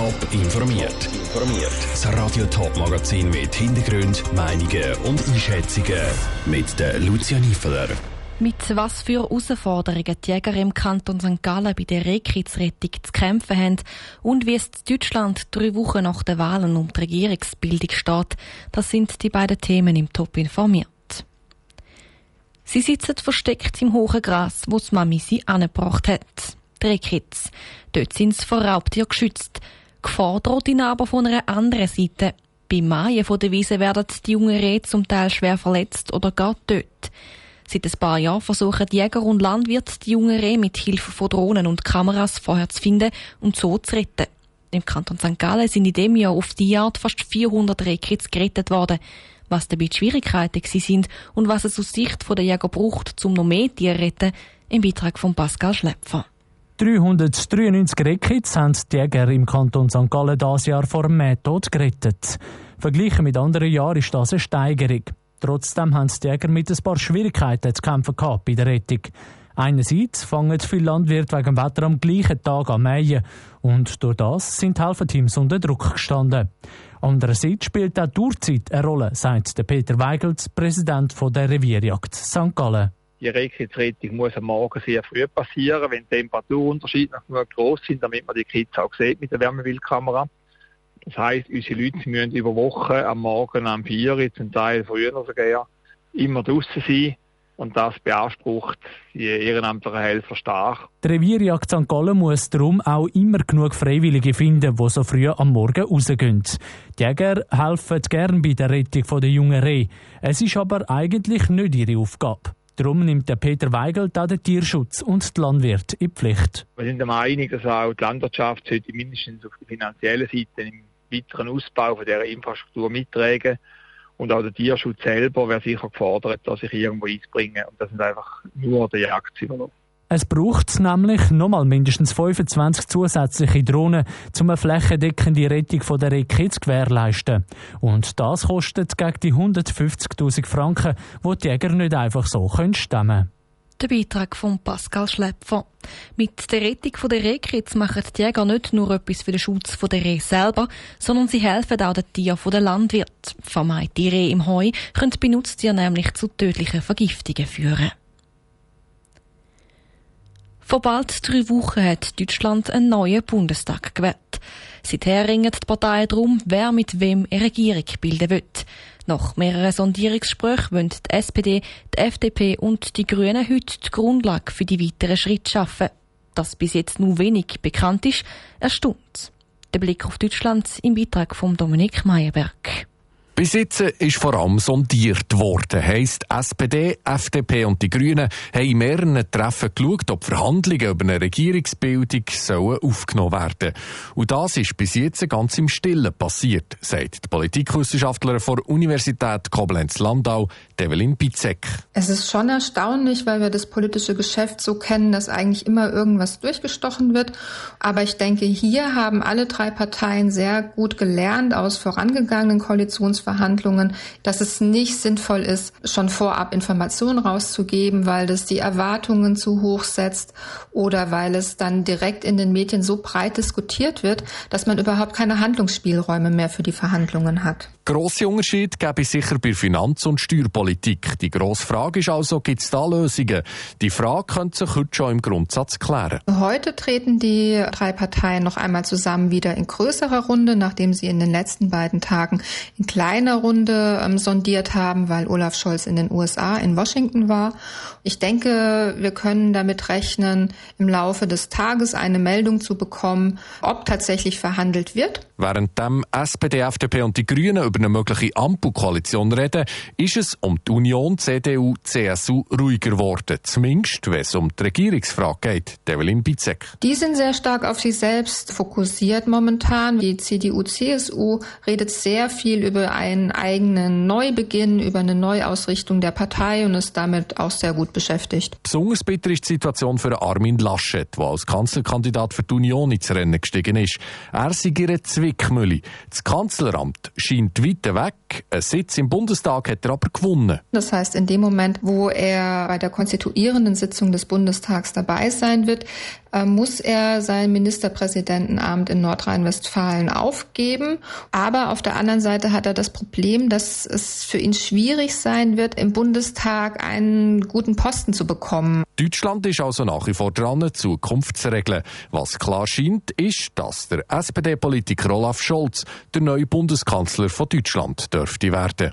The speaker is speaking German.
Top informiert. Informiert. Das Radio Top Magazin mit Hintergrund, Meinungen und Einschätzungen mit der Lucia Niefeler. Mit was für Herausforderungen die Jäger im Kanton St. Gallen bei der Rehkitzrettung zu kämpfen haben und wie es in Deutschland drei Wochen nach den Wahlen um die Regierungsbildung steht, das sind die beiden Themen im Top informiert. Sie sitzen versteckt im hohen Gras, wo Mami sie angebracht hat. Die Rehkitz. Dort sind sie vor Raubtier geschützt. Gefahr droht ihnen aber von einer anderen Seite. Beim Maien von der Wiese werden die jungen Rehe zum Teil schwer verletzt oder gar tot. Seit ein paar Jahren versuchen Jäger und Landwirte die jungen Rehe mit Hilfe von Drohnen und Kameras vorher zu finden und so zu retten. Im Kanton St. Gallen sind in dem Jahr auf die Art fast 400 Rehkitz gerettet worden. Was dabei die Schwierigkeiten sind und was es aus Sicht der Jäger braucht, um noch mehr Tiere zu retten, im Beitrag von Pascal Schlepfer. 393 Rehkitz haben die Jäger im Kanton St. Gallen dieses Jahr vor dem Mehrtod gerettet. Verglichen mit anderen Jahren ist das eine Steigerung. Trotzdem haben die Jäger mit ein paar Schwierigkeiten zu kämpfen gehabt bei der Rettung. Einerseits fangen viele Landwirte wegen dem Wetter am gleichen Tag an mähen und durch das sind Helferteams unter Druck gestanden. Andererseits spielt auch Durchzeit eine Rolle, sagt Peter Weigels, Präsident der Revierjagd St. Gallen. Die Rehkitzrettung muss am Morgen sehr früh passieren, wenn die Temperaturunterschiede noch genug groß sind, damit man die Kitz auch sieht mit der Wärmebildkamera. Das heisst, unsere Leute müssen über Wochen am Morgen am 4 Uhr, zum Teil früher sogar, immer draußen sein. Und das beansprucht die ehrenamtlichen Helfer stark. Die Revierjagd St. Gallen muss darum auch immer genug Freiwillige finden, die so früh am Morgen rausgehen. Die Jäger helfen gern bei der Rettung der jungen Reh. Es ist aber eigentlich nicht ihre Aufgabe. Darum nimmt der Peter Weigel da den Tierschutz und die Landwirte in die Pflicht. Wir sind der Meinung, dass auch die Landwirtschaft sollte mindestens auf der finanziellen Seite im weiteren Ausbau von dieser Infrastruktur mittragen. Und auch der Tierschutz selber wäre sicher gefordert, dass sich irgendwo einzubringen. Und das sind einfach nur der Jagd überlassen. Es braucht nämlich nochmal mindestens 25 zusätzliche Drohnen, um eine flächendeckende Rettung von der Rehkitz zu gewährleisten. Und das kostet gegen die 150.000 Franken, die die Jäger nicht einfach so stemmen können. Der Beitrag von Pascal Schlepfer. Mit der Rettung der Rehkitz machen die Jäger nicht nur etwas für den Schutz der Reh selber, sondern sie helfen auch den Tieren der Landwirte. Vermeinte Rehe im Heu können Benutztiere nämlich zu tödlichen Vergiftungen führen. Vor bald drei Wochen hat Deutschland einen neuen Bundestag gewählt. Seither ringen die Parteien darum, wer mit wem eine Regierung bilden will. Nach mehreren Sondierungsgesprächen wollen die SPD, die FDP und die Grünen heute die Grundlage für die weiteren Schritte schaffen. Dass bis jetzt nur wenig bekannt ist, erstaunt. Der Blick auf Deutschland im Beitrag von Dominik Meyerberg. Bis jetzt ist vor allem sondiert worden. Heisst, SPD, FDP und die Grünen haben in mehreren Treffen geschaut, ob Verhandlungen über eine Regierungsbildung sollen aufgenommen werden Und das ist bis jetzt ganz im Stillen passiert, sagt die Politikwissenschaftlerin der Universität Koblenz-Landau, Develin Pizek. Es ist schon erstaunlich, weil wir das politische Geschäft so kennen, dass eigentlich immer irgendwas durchgestochen wird. Aber ich denke, hier haben alle drei Parteien sehr gut gelernt aus vorangegangenen Koalitionsverhandlungen Verhandlungen, dass es nicht sinnvoll ist, schon vorab Informationen rauszugeben, weil das die Erwartungen zu hoch setzt oder weil es dann direkt in den Medien so breit diskutiert wird, dass man überhaupt keine Handlungsspielräume mehr für die Verhandlungen hat. Grosse Unterschiede gäbe es sicher bei Finanz- und Steuerpolitik. Die grosse Frage ist also, gibt es da Lösungen? Die Frage könnte sich heute schon im Grundsatz klären. Heute treten die drei Parteien noch einmal zusammen wieder in größerer Runde, nachdem sie in den letzten beiden Tagen in kleiner Runde ähm, sondiert haben, weil Olaf Scholz in den USA, in Washington war. Ich denke, wir können damit rechnen, im Laufe des Tages eine Meldung zu bekommen, ob tatsächlich verhandelt wird. Während dem SPD, FDP und die Grünen über eine mögliche Ampelkoalition reden, ist es um die Union, CDU, CSU ruhiger geworden. Zumindest, wenn es um die Regierungsfrage geht. Develin Bizek. Die sind sehr stark auf sich selbst fokussiert momentan. Die CDU, CSU redet sehr viel über einen eigenen Neubeginn, über eine Neuausrichtung der Partei und ist damit auch sehr gut beschäftigt. Besonders bitter ist die Situation für Armin Laschet, der als Kanzlerkandidat für die Union ins Rennen gestiegen ist. Er sei ihre Zwickmühle. Das Kanzleramt scheint weit weg. Ein Sitz im Bundestag hat er aber gewonnen. Das heißt, in dem Moment, wo er bei der konstituierenden Sitzung des Bundestags dabei sein wird, muss er sein Ministerpräsidentenamt in Nordrhein-Westfalen aufgeben. Aber auf der anderen Seite hat er das Problem, dass es für ihn schwierig sein wird, im Bundestag einen guten Posten zu bekommen. Deutschland ist also nach wie vor dran, Zukunft zu regeln. Was klar scheint, ist, dass der SPD-Politiker Olaf Scholz der neue Bundeskanzler von Deutschland dürfte werden.